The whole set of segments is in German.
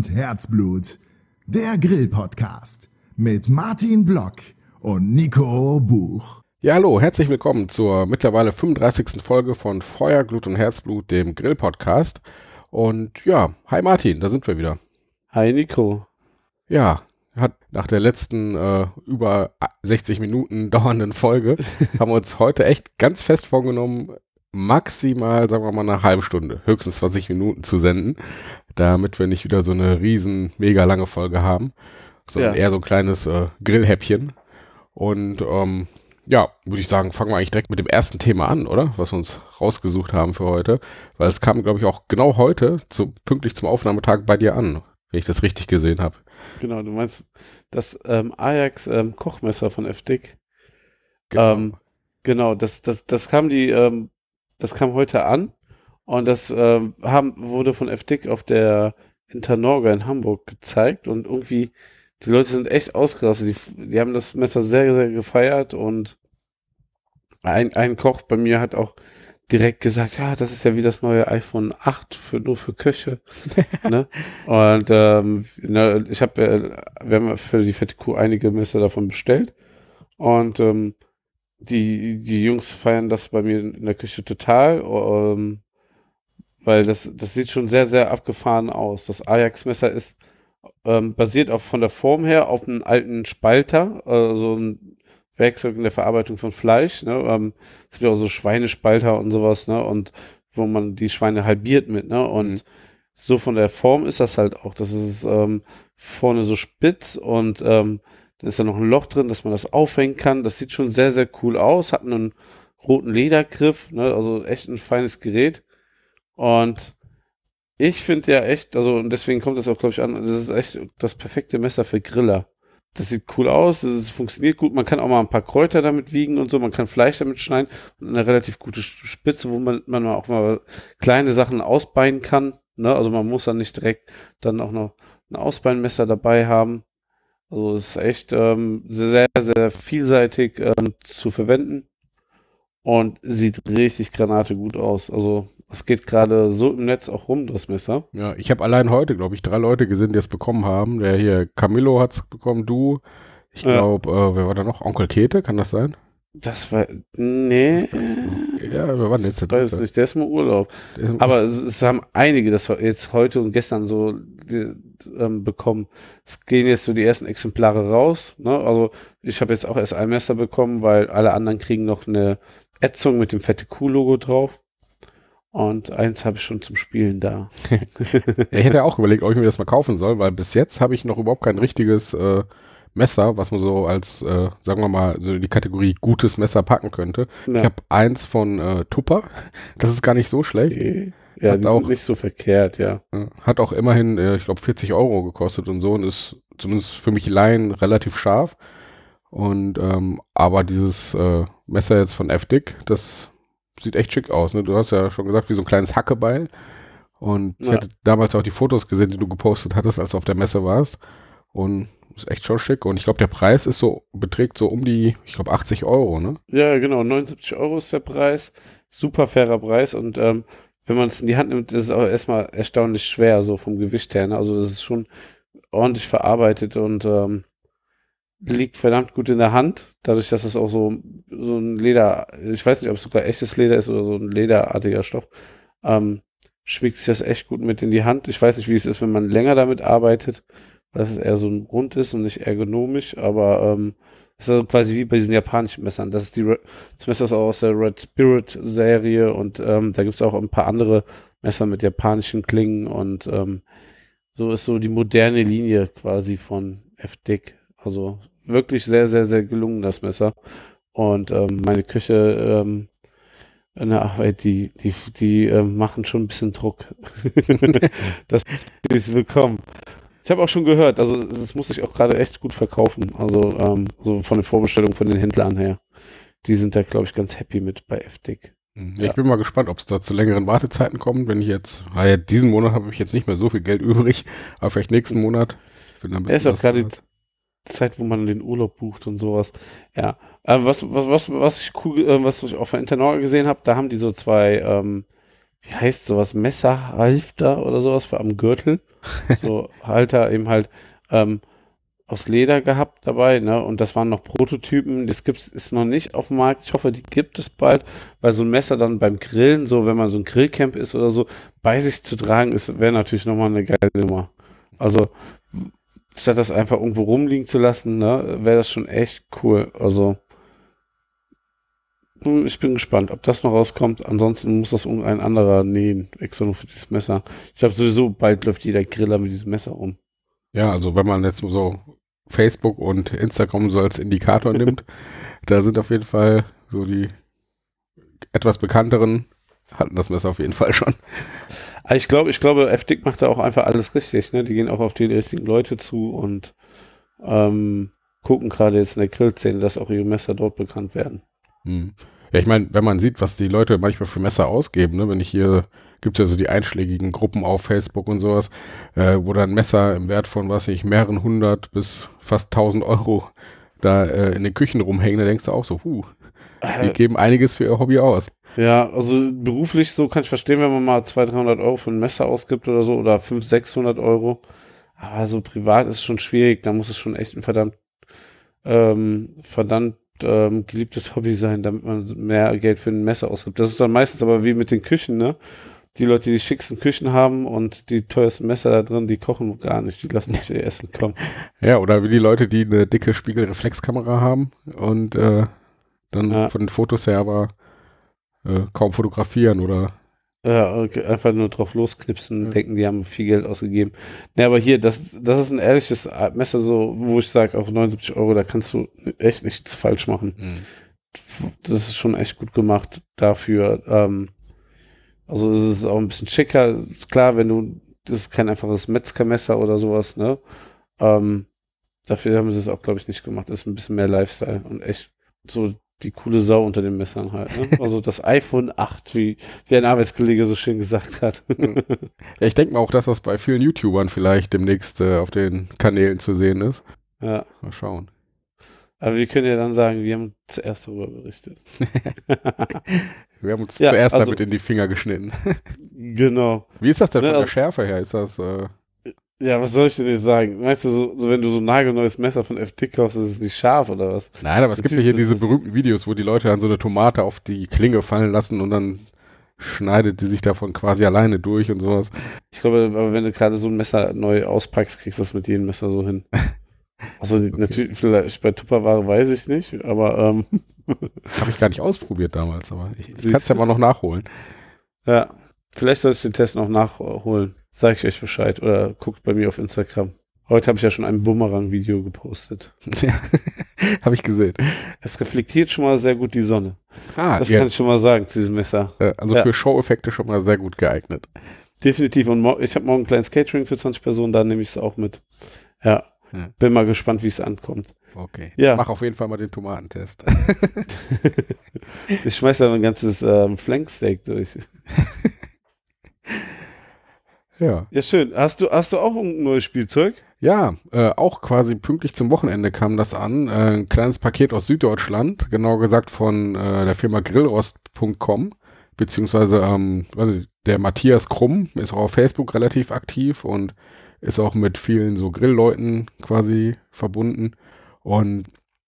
Und Herzblut. Der Grill-Podcast mit Martin Block und Nico Buch. Ja, hallo, herzlich willkommen zur mittlerweile 35. Folge von Feuer, Glut und Herzblut, dem Grill-Podcast. Und ja, hi Martin, da sind wir wieder. Hi Nico. Ja, hat nach der letzten äh, über 60 Minuten dauernden Folge haben wir uns heute echt ganz fest vorgenommen, maximal, sagen wir mal, eine halbe Stunde, höchstens 20 Minuten zu senden, damit wir nicht wieder so eine riesen, mega lange Folge haben, sondern ja. eher so ein kleines äh, Grillhäppchen. Und ähm, ja, würde ich sagen, fangen wir eigentlich direkt mit dem ersten Thema an, oder? Was wir uns rausgesucht haben für heute. Weil es kam, glaube ich, auch genau heute, zu, pünktlich zum Aufnahmetag bei dir an, wenn ich das richtig gesehen habe. Genau, du meinst das ähm, Ajax ähm, Kochmesser von FDIC. Genau. Ähm, genau, das, das, das kam die ähm, das kam heute an und das äh, haben, wurde von FDIC auf der Internorga in Hamburg gezeigt und irgendwie, die Leute sind echt ausgerastet. Die, die haben das Messer sehr, sehr gefeiert und ein, ein Koch bei mir hat auch direkt gesagt, ja, das ist ja wie das neue iPhone 8 für nur für Köche. ne? Und ähm, ne, ich habe, äh, wir haben für die Fette Kuh einige Messer davon bestellt und ähm, die, die Jungs feiern das bei mir in der Küche total, ähm, weil das, das sieht schon sehr, sehr abgefahren aus. Das Ajax-Messer ist ähm, basiert auch von der Form her auf einem alten Spalter, also ein Werkzeug in der Verarbeitung von Fleisch. Ne? Ähm, es gibt auch so Schweinespalter und sowas, ne? Und wo man die Schweine halbiert mit, ne? Und mhm. so von der Form ist das halt auch. Das ist ähm, vorne so spitz und ähm, dann ist da noch ein Loch drin, dass man das aufhängen kann. Das sieht schon sehr, sehr cool aus. Hat einen roten Ledergriff, ne? also echt ein feines Gerät. Und ich finde ja echt, also und deswegen kommt das auch, glaube ich, an, das ist echt das perfekte Messer für Griller. Das sieht cool aus, das funktioniert gut. Man kann auch mal ein paar Kräuter damit wiegen und so. Man kann Fleisch damit schneiden eine relativ gute Spitze, wo man, man auch mal kleine Sachen ausbeinen kann. Ne? Also man muss dann nicht direkt dann auch noch ein Ausbeinmesser dabei haben. Also es ist echt ähm, sehr, sehr vielseitig ähm, zu verwenden und sieht richtig Granate gut aus. Also es geht gerade so im Netz auch rum, das Messer. Ja, ich habe allein heute, glaube ich, drei Leute gesehen, die es bekommen haben. Der hier, Camillo hat es bekommen, du. Ich glaube, ja. äh, wer war da noch? Onkel Kete, kann das sein? Das war. Nee. Ja, wer war denn jetzt der weiß nicht, der ist im Urlaub. Ist im Aber es, es, haben einige das jetzt heute und gestern so ähm, bekommen. Es gehen jetzt so die ersten Exemplare raus. Ne? Also ich habe jetzt auch erst ein Messer bekommen, weil alle anderen kriegen noch eine Ätzung mit dem fette Q-Logo drauf. Und eins habe ich schon zum Spielen da. ich hätte auch überlegt, ob ich mir das mal kaufen soll, weil bis jetzt habe ich noch überhaupt kein richtiges äh, Messer, was man so als, äh, sagen wir mal, so in die Kategorie gutes Messer packen könnte. Ja. Ich habe eins von äh, Tupper. Das ist gar nicht so schlecht. Okay. Ja, hat die auch, nicht so verkehrt, ja. Hat auch immerhin, äh, ich glaube, 40 Euro gekostet und so und ist zumindest für mich Laien relativ scharf. Und ähm, aber dieses äh, Messer jetzt von F-Dick, das sieht echt schick aus. Ne? Du hast ja schon gesagt, wie so ein kleines Hackebeil. Und ja. ich hatte damals auch die Fotos gesehen, die du gepostet hattest, als du auf der Messe warst. Und ist echt schon schick. Und ich glaube, der Preis ist so, beträgt so um die, ich glaube, 80 Euro, ne? Ja, genau. 79 Euro ist der Preis. Super fairer Preis. Und ähm, wenn man es in die Hand nimmt, ist es auch erstmal erstaunlich schwer, so vom Gewicht her. Ne? Also das ist schon ordentlich verarbeitet und ähm, liegt verdammt gut in der Hand. Dadurch, dass es auch so, so ein Leder, ich weiß nicht, ob es sogar echtes Leder ist oder so ein lederartiger Stoff, ähm, schmiegt sich das echt gut mit in die Hand. Ich weiß nicht, wie es ist, wenn man länger damit arbeitet dass es eher so ein rund ist und nicht ergonomisch, aber ähm, ist also quasi wie bei diesen japanischen Messern. Das ist die das Messer ist auch aus der Red Spirit Serie und ähm, da gibt es auch ein paar andere Messer mit japanischen Klingen und ähm, so ist so die moderne Linie quasi von F-Dick. Also wirklich sehr, sehr, sehr gelungen, das Messer. Und ähm, meine Küche ähm, in der Arbeit, die, die, die äh, machen schon ein bisschen Druck. das ist willkommen. Ich habe auch schon gehört, also es muss sich auch gerade echt gut verkaufen. Also ähm, so von den Vorbestellungen von den Händlern her. Die sind da, glaube ich, ganz happy mit bei FDIC. Mhm. Ja, ich bin mal gespannt, ob es da zu längeren Wartezeiten kommt. Wenn ich jetzt, ah ja, diesen Monat habe ich jetzt nicht mehr so viel Geld übrig, aber vielleicht nächsten Monat. Er ist auch gerade Zeit, wo man den Urlaub bucht und sowas. Ja, äh, was, was, was, was ich cool, äh, was ich auf der Internet gesehen habe, da haben die so zwei ähm, wie heißt sowas, Messerhalfter oder sowas für am Gürtel. so Halter eben halt ähm, aus Leder gehabt dabei, ne? Und das waren noch Prototypen. Das gibt's ist noch nicht auf dem Markt. Ich hoffe, die gibt es bald, weil so ein Messer dann beim Grillen, so wenn man so ein Grillcamp ist oder so, bei sich zu tragen, ist wäre natürlich nochmal eine geile Nummer. Also statt das einfach irgendwo rumliegen zu lassen, ne, wäre das schon echt cool. Also hm, ich bin gespannt, ob das noch rauskommt. Ansonsten muss das irgendein anderer nähen, extra nur für dieses Messer. Ich glaube sowieso, bald läuft jeder Griller mit diesem Messer um. Ja, also wenn man jetzt so Facebook und Instagram so als Indikator nimmt, da sind auf jeden Fall so die etwas bekannteren hatten das Messer auf jeden Fall schon. Ah, ich glaube, ich glaube, FDIC macht da auch einfach alles richtig. Ne? Die gehen auch auf die richtigen Leute zu und ähm, gucken gerade jetzt in der Grillszene, dass auch ihre Messer dort bekannt werden. Hm. Ja, ich meine, wenn man sieht, was die Leute manchmal für Messer ausgeben, ne? wenn ich hier, gibt es ja so die einschlägigen Gruppen auf Facebook und sowas, äh, wo dann Messer im Wert von, was ich, mehreren hundert bis fast tausend Euro da äh, in den Küchen rumhängen, da denkst du auch so, huh, die äh, geben einiges für ihr Hobby aus. Ja, also beruflich so kann ich verstehen, wenn man mal 200, 300 Euro für ein Messer ausgibt oder so oder 500, 600 Euro. Aber so privat ist es schon schwierig. Da muss es schon echt ein verdammt, ähm, verdammt ähm, geliebtes Hobby sein, damit man mehr Geld für ein Messer ausgibt. Das ist dann meistens aber wie mit den Küchen, ne? Die Leute, die die schicksten Küchen haben und die teuersten Messer da drin, die kochen gar nicht, die lassen nicht ihr Essen kommen. Ja, oder wie die Leute, die eine dicke Spiegelreflexkamera haben und äh, dann ja. von den Fotos her aber äh, kaum fotografieren oder ja, okay. einfach nur drauf losknipsen, ja. denken, die haben viel Geld ausgegeben. Ne, aber hier, das, das ist ein ehrliches Messer, so, wo ich sage, auf 79 Euro, da kannst du echt nichts falsch machen. Mhm. Das ist schon echt gut gemacht dafür. Ähm, also es ist auch ein bisschen schicker. Klar, wenn du, das ist kein einfaches Metzgermesser oder sowas, ne? Ähm, dafür haben sie es auch, glaube ich, nicht gemacht. Das ist ein bisschen mehr Lifestyle und echt so die coole Sau unter den Messern halt. Ne? Also das iPhone 8, wie, wie ein Arbeitskollege so schön gesagt hat. ja, ich denke mal auch, dass das bei vielen YouTubern vielleicht demnächst äh, auf den Kanälen zu sehen ist. Ja. Mal schauen. Aber wir können ja dann sagen, wir haben zuerst darüber berichtet. wir haben uns ja, zuerst also, damit in die Finger geschnitten. genau. Wie ist das denn ne, von also, der Schärfe her? Ist das... Äh ja, was soll ich denn jetzt sagen? Meinst du, so, wenn du so ein nagelneues Messer von FT kaufst, ist es nicht scharf oder was? Nein, aber es gibt ja hier diese berühmten Videos, wo die Leute dann so eine Tomate auf die Klinge fallen lassen und dann schneidet die sich davon quasi alleine durch und sowas. Ich glaube, aber wenn du gerade so ein Messer neu auspackst, kriegst du das mit jedem Messer so hin. Also okay. natürlich, vielleicht bei Tupperware weiß ich nicht, aber ähm. habe ich gar nicht ausprobiert damals, aber ich, ich kann es ja mal noch nachholen. Ja, vielleicht soll ich den Test noch nachholen. Sag ich euch Bescheid oder guckt bei mir auf Instagram. Heute habe ich ja schon ein Bumerang-Video gepostet. Ja, habe ich gesehen. Es reflektiert schon mal sehr gut die Sonne. Ah, das jetzt. kann ich schon mal sagen zu diesem Messer. Äh, also ja. für Show-Effekte schon mal sehr gut geeignet. Definitiv. Und ich habe morgen ein kleines Catering für 20 Personen, da nehme ich es auch mit. Ja. ja. Bin mal gespannt, wie es ankommt. Okay. Ja. Mach auf jeden Fall mal den Tomatentest. ich schmeiß da ein ganzes ähm, Flanksteak durch. Ja. Ja, schön. Hast du, hast du auch ein neues Spielzeug? Ja, äh, auch quasi pünktlich zum Wochenende kam das an. Äh, ein kleines Paket aus Süddeutschland, genau gesagt von äh, der Firma grillrost.com, beziehungsweise ähm, also der Matthias Krumm ist auch auf Facebook relativ aktiv und ist auch mit vielen so Grillleuten quasi verbunden. Und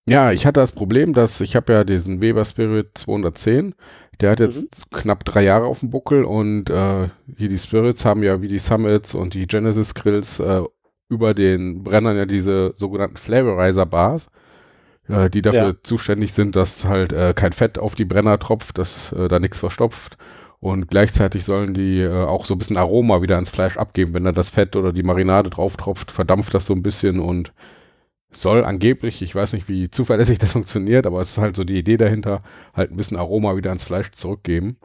ja, ich hatte das Problem, dass ich habe ja diesen Weber Spirit 210 der hat jetzt mhm. knapp drei Jahre auf dem Buckel und äh, hier die Spirits haben ja wie die Summits und die Genesis Grills äh, über den Brennern ja diese sogenannten Flavorizer Bars, äh, die dafür ja. zuständig sind, dass halt äh, kein Fett auf die Brenner tropft, dass äh, da nichts verstopft. Und gleichzeitig sollen die äh, auch so ein bisschen Aroma wieder ans Fleisch abgeben. Wenn da das Fett oder die Marinade drauf tropft, verdampft das so ein bisschen und soll angeblich, ich weiß nicht, wie zuverlässig das funktioniert, aber es ist halt so die Idee dahinter, halt ein bisschen Aroma wieder ans Fleisch zurückgeben.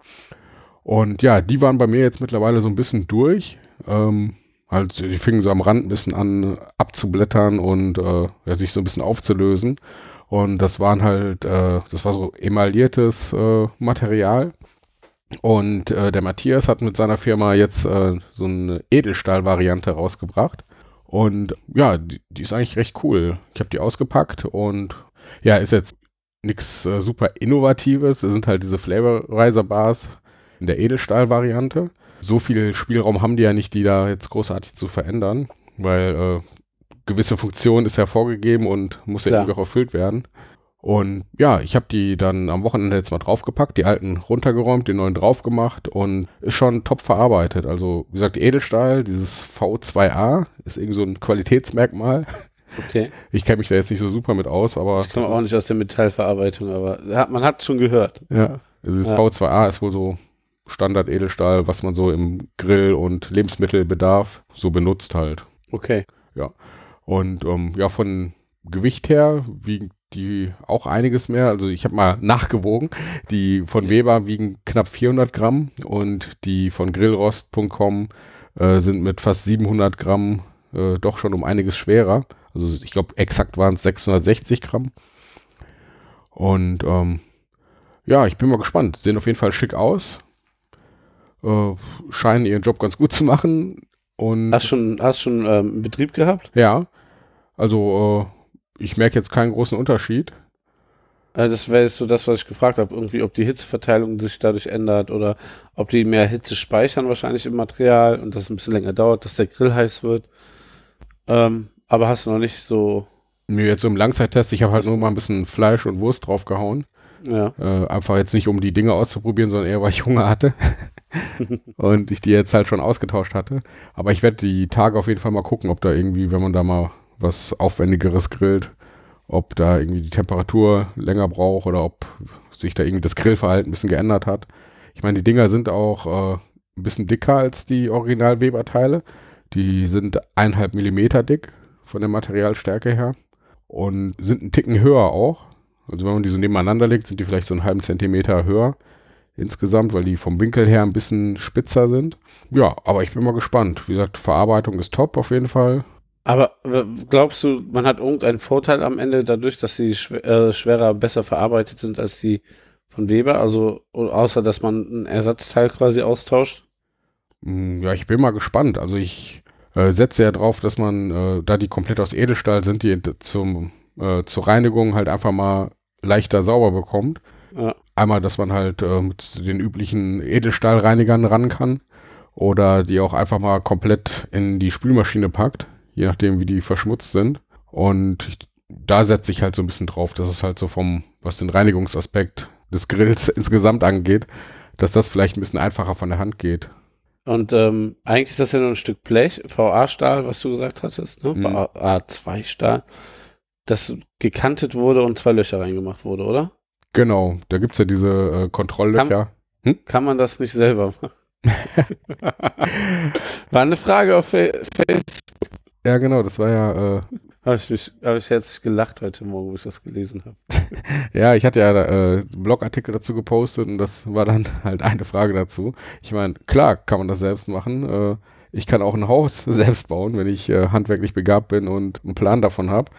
Und ja, die waren bei mir jetzt mittlerweile so ein bisschen durch. Ähm, halt, die fingen so am Rand ein bisschen an abzublättern und äh, ja, sich so ein bisschen aufzulösen. Und das waren halt, äh, das war so emailliertes äh, Material. Und äh, der Matthias hat mit seiner Firma jetzt äh, so eine Edelstahl-Variante rausgebracht. Und ja, die, die ist eigentlich recht cool. Ich habe die ausgepackt und ja, ist jetzt nichts äh, super Innovatives. Es sind halt diese Flavorizer Bars, in der Edelstahl-Variante. So viel Spielraum haben die ja nicht, die da jetzt großartig zu verändern, weil äh, gewisse Funktion ist ja vorgegeben und muss ja Klar. irgendwie auch erfüllt werden. Und ja, ich habe die dann am Wochenende jetzt mal draufgepackt, die alten runtergeräumt, die neuen drauf gemacht und ist schon top verarbeitet. Also, wie gesagt, Edelstahl, dieses V2A ist irgendwie so ein Qualitätsmerkmal. Okay. Ich kenne mich da jetzt nicht so super mit aus, aber Ich komme auch nicht aus der Metallverarbeitung, aber man hat schon gehört. ja, dieses Ja. V2A ist wohl so Standard Edelstahl, was man so im Grill- und Lebensmittelbedarf so benutzt halt. Okay. Und ähm, ja, von Gewicht her wiegen die auch einiges mehr. Also ich habe mal nachgewogen. Die von Weber wiegen knapp 400 Gramm und die von Grillrost.com äh, sind mit fast 700 Gramm äh, doch schon um einiges schwerer. Also ich glaube, exakt waren es 660 Gramm. Und ähm, ja, ich bin mal gespannt. Sehen auf jeden Fall schick aus. Äh, scheinen ihren Job ganz gut zu machen. Und Hast schon, hast schon ähm, Betrieb gehabt? ja, also äh, ich merke jetzt keinen großen Unterschied. Äh, das wäre jetzt so das, was ich gefragt habe. Irgendwie, ob die Hitzeverteilung sich dadurch ändert oder ob die mehr Hitze speichern wahrscheinlich im Material und das ein bisschen länger dauert, dass der Grill heiß wird. Ähm, aber hast du noch nicht so, Mir jetzt so im Langzeittest, ich habe halt nur mal ein bisschen Fleisch und Wurst draufgehauen. ja. Äh, einfach jetzt nicht, um die Dinge auszuprobieren, sondern eher, weil ich Hunger hatte. und ich die jetzt halt schon ausgetauscht hatte. Aber ich werde die Tage auf jeden Fall mal gucken, ob da irgendwie, wenn man da mal was Aufwendigeres grillt, ob da irgendwie die Temperatur länger braucht oder ob sich da irgendwie das Grillverhalten ein bisschen geändert hat. Ich meine, die Dinger sind auch äh, ein bisschen dicker als die Original-Weber-Teile. Die sind eineinhalb Millimeter dick von der Materialstärke her und sind einen Ticken höher auch. Also wenn man die so nebeneinander legt, sind die vielleicht so einen halben Zentimeter höher insgesamt, weil die vom Winkel her ein bisschen spitzer sind. Ja, aber ich bin mal gespannt. Wie gesagt, Verarbeitung ist top auf jeden Fall. Aber glaubst du, man hat irgendeinen Vorteil am Ende dadurch, dass die schw äh, schwerer besser verarbeitet sind als die von Weber? Also außer dass man ein Ersatzteil quasi austauscht? Mm, Ja, ich bin mal gespannt. Also ich äh, setze ja drauf, dass man, äh, da die komplett aus Edelstahl sind, die zum, äh, zur Reinigung halt einfach mal leichter sauber bekommt. Ja. Einmal, dass man halt äh, mit den üblichen Edelstahlreinigern ran kann oder die auch einfach mal komplett in die Spülmaschine packt, je nachdem, wie die verschmutzt sind. Und ich, da setze ich halt so ein bisschen drauf, dass es halt so vom, was den Reinigungsaspekt des Grills insgesamt angeht, dass das vielleicht ein bisschen einfacher von der Hand geht. Und ähm, eigentlich ist das ja nur ein Stück Blech, VA-Stahl, was du gesagt hattest, ne? Mhm. VA2-Stahl, das gekantet wurde und zwei Löcher reingemacht wurde, oder? Genau, da gibt es ja diese äh, Kontrolllöcher. Kann man das nicht selber machen? War eine Frage auf Fa- Facebook. Ja, genau, das war ja, äh, Habe ich, mich- hab ich herzlich gelacht heute Morgen, wo ich das gelesen habe. ja, ich hatte ja äh, einen Blogartikel dazu gepostet und das war dann halt eine Frage dazu. Ich meine, klar kann man das selbst machen. Äh, ich kann auch ein Haus selbst bauen, wenn ich äh, handwerklich begabt bin und einen Plan davon habe.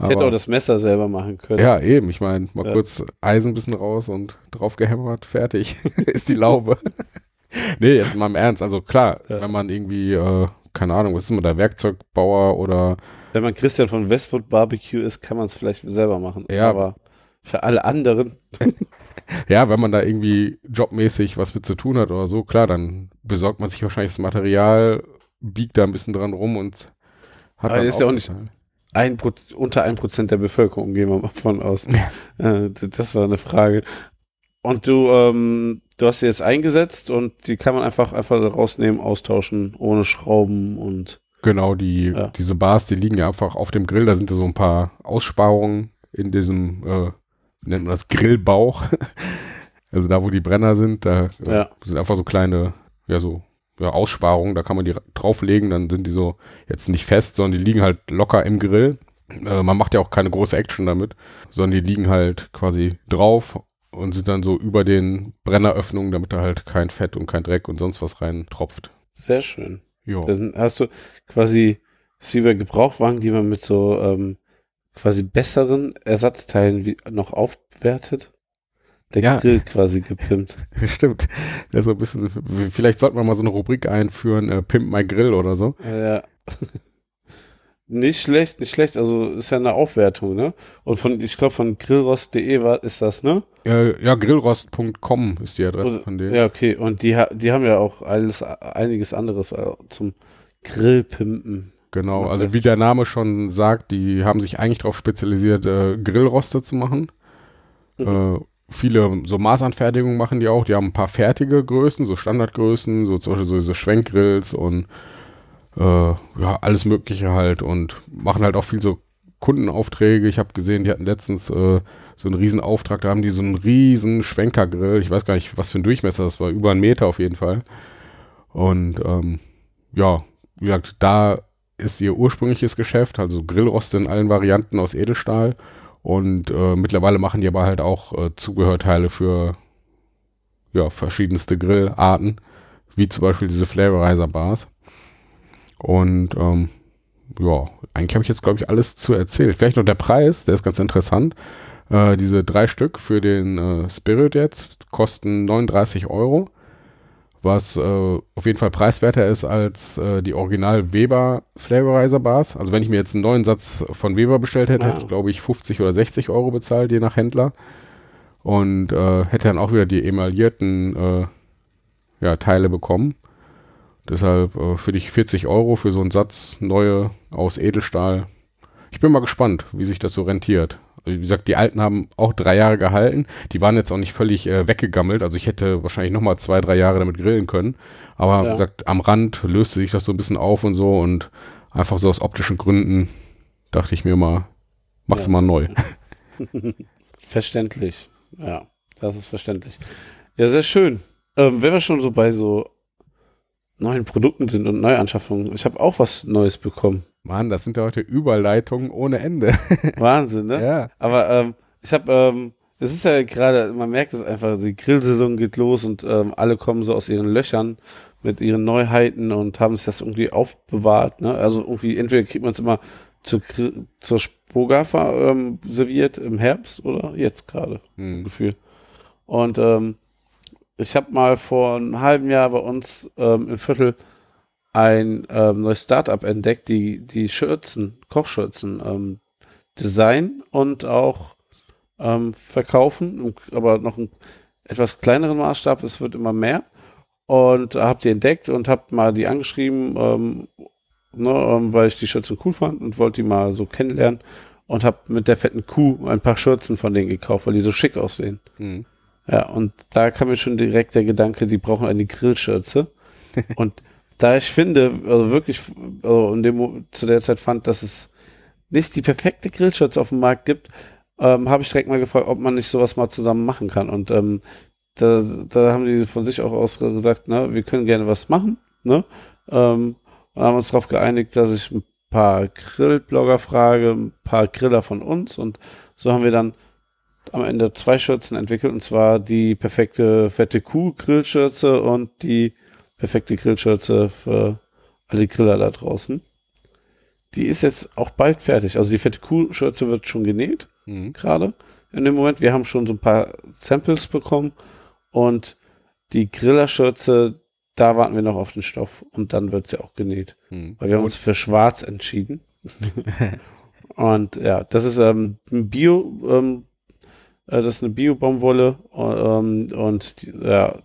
Ich hätte auch das Messer selber machen können. Ja, eben. Ich meine, mal Ja. kurz Eisen ein bisschen raus und drauf gehämmert, fertig ist die Laube. nee, jetzt mal im Ernst. Also klar, Ja. wenn man irgendwie, äh, keine Ahnung, was ist man da, Werkzeugbauer oder Wenn man Christian von Westwood Barbecue ist, kann man es vielleicht selber machen. Ja. Aber für alle anderen, ja, wenn man da irgendwie jobmäßig was mit zu tun hat oder so, klar, dann besorgt man sich wahrscheinlich das Material, biegt da ein bisschen dran rum und hat Aber dann ist ja auch nicht- ein Pro unter ein Prozent der Bevölkerung, gehen wir mal von aus. äh, d- das war eine Frage. Und du, ähm, du hast sie jetzt eingesetzt und die kann man einfach, einfach rausnehmen, austauschen, ohne Schrauben und Genau, die, Ja. diese Bars, die liegen ja einfach auf dem Grill, da sind da so ein paar Aussparungen in diesem, äh, wie nennt man das, Grillbauch. also da, wo die Brenner sind, da äh, Ja. sind einfach so kleine, ja, so ja, Aussparungen, da kann man die ra- drauflegen, dann sind die so jetzt nicht fest, sondern die liegen halt locker im Grill. Äh, man macht ja auch keine große Action damit, sondern die liegen halt quasi drauf und sind dann so über den Brenneröffnungen, damit da halt kein Fett und kein Dreck und sonst was rein tropft. sehr schön. Jo. Dann hast du quasi, das ist wie bei Gebrauchwagen, die man mit so ähm, quasi besseren Ersatzteilen wie, noch aufwertet. Der Ja. Grill quasi gepimpt. Stimmt. Ja, so ein bisschen, vielleicht sollten wir mal so eine Rubrik einführen, äh, Pimp My Grill oder so. Ja. Nicht schlecht, nicht schlecht. Also ist ja eine Aufwertung, ne? Und von, ich glaube, von grillrost.de war, ist das, ne? Äh, ja, grillrost.com ist die Adresse Oder- von denen. Ja, okay. Und die, die haben ja auch alles, einiges anderes äh, zum Grillpimpen. Genau, also wie der Name schon sagt, die haben sich eigentlich darauf spezialisiert, äh, Grillroste zu machen. Mhm. Äh, viele so Maßanfertigungen machen die auch. Die haben ein paar fertige Größen, so Standardgrößen, so zum Beispiel so diese Schwenkgrills und äh, ja, alles Mögliche halt und machen halt auch viel so Kundenaufträge. Ich habe gesehen, die hatten letztens äh, so einen riesen Auftrag, da haben die so einen riesen Schwenkergrill. Ich weiß gar nicht, was für ein Durchmesser das war, über einen Meter auf jeden Fall. Und ähm, ja, wie gesagt, da ist ihr ursprüngliches Geschäft, also Grillroste in allen Varianten aus Edelstahl. Und äh, mittlerweile machen die aber halt auch äh, Zubehörteile für ja, verschiedenste Grillarten, wie zum Beispiel diese Flavorizer Bars. Und ähm, ja, eigentlich habe ich jetzt, glaube ich, alles zu erzählt. Vielleicht noch der Preis, der ist ganz interessant. Äh, diese drei Stück für den äh, Spirit jetzt kosten 39 Euro, was äh, auf jeden Fall preiswerter ist als äh, die Original Weber Flavorizer Bars. Also wenn ich mir jetzt einen neuen Satz von Weber bestellt hätte, Ah. hätte ich, glaube ich, 50 oder 60 Euro bezahlt, je nach Händler. Und äh, hätte dann auch wieder die emaillierten äh, ja, Teile bekommen. Deshalb äh, für dich 40 Euro für so einen Satz neue aus Edelstahl. Ich bin mal gespannt, wie sich das so rentiert. Also wie gesagt, die alten haben auch drei Jahre gehalten. Die waren jetzt auch nicht völlig äh, weggegammelt. Also ich hätte wahrscheinlich noch mal zwei, drei Jahre damit grillen können. Aber wie Ja. gesagt, am Rand löste sich das so ein bisschen auf und so. Und einfach so aus optischen Gründen dachte ich mir mal, machst du Ja. mal neu. Verständlich. Ja, das ist verständlich. Ja, sehr schön. Ähm, wenn wir schon so bei so neuen Produkten sind und Neuanschaffungen, ich habe auch was Neues bekommen. Mann, das sind ja heute Überleitungen ohne Ende. Wahnsinn, ne? Ja. Aber ähm, ich habe, ähm, es ist ja gerade, man merkt es einfach, die Grillsaison geht los und ähm, alle kommen so aus ihren Löchern mit ihren Neuheiten und haben sich das irgendwie aufbewahrt. Ne? Also irgendwie, entweder kriegt man es immer zur, zur Spogafa ähm, serviert im Herbst oder jetzt gerade. Hm. Gefühl. Und ähm, ich habe mal vor einem halben Jahr bei uns ähm, im Viertel ein ähm, neues Startup entdeckt, die die Schürzen, Kochschürzen ähm, designen und auch ähm, verkaufen, aber noch einen etwas kleineren Maßstab, es wird immer mehr. Und habt die entdeckt und habt mal die angeschrieben, ähm, ne, ähm, weil ich die Schürzen cool fand und wollte die mal so kennenlernen und hab mit der fetten Kuh ein paar Schürzen von denen gekauft, weil die so schick aussehen. Hm. Ja, und da kam mir schon direkt der Gedanke, die brauchen eine Grillschürze. und da ich finde, also wirklich, also in dem, zu der Zeit fand, dass es nicht die perfekte Grillschürze auf dem Markt gibt, ähm, habe ich direkt mal gefragt, ob man nicht sowas mal zusammen machen kann. Und ähm, da, da haben die von sich auch aus gesagt, ne, wir können gerne was machen, ne? Ähm, und haben uns darauf geeinigt, dass ich ein paar Grillblogger frage, ein paar Griller von uns und so haben wir dann am Ende zwei Schürzen entwickelt und zwar die perfekte fette Kuh Grillschürze und die perfekte Grillschürze für alle Griller da draußen. Die ist jetzt auch bald fertig. Also die fette Kuh Schürze wird schon genäht Hm. gerade in dem Moment. Wir haben schon so ein paar Samples bekommen und die Grillerschürze, da warten wir noch auf den Stoff und dann wird sie auch genäht. Hm. Weil wir haben uns für schwarz entschieden. und ja, das ist ähm, ein Bio, ähm, äh, das ist eine Bio-Baumwolle ähm, und die, ja,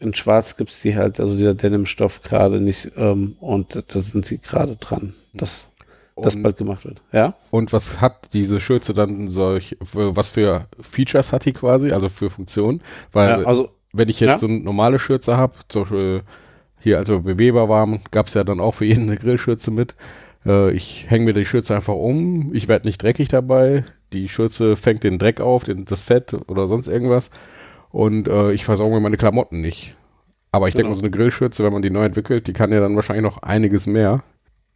in schwarz gibt's die halt, also dieser Denim-Stoff gerade nicht ähm, und da sind sie gerade dran, dass das Und- bald gemacht wird. Ja? Und was hat diese Schürze dann solch, was für Features hat die quasi, also für Funktionen? Weil ja also wenn ich jetzt ja. so eine normale Schürze habe, zum Beispiel hier, als wir bei Weber waren, gab es ja dann auch für jeden eine Grillschürze mit. Äh, ich hänge mir die Schürze einfach um, ich werde nicht dreckig dabei, die Schürze fängt den Dreck auf, den, das Fett oder sonst irgendwas und äh, ich versauge mir meine Klamotten nicht. Aber ich denke Genau. mal, so eine Grillschürze, wenn man die neu entwickelt, die kann ja dann wahrscheinlich noch einiges mehr.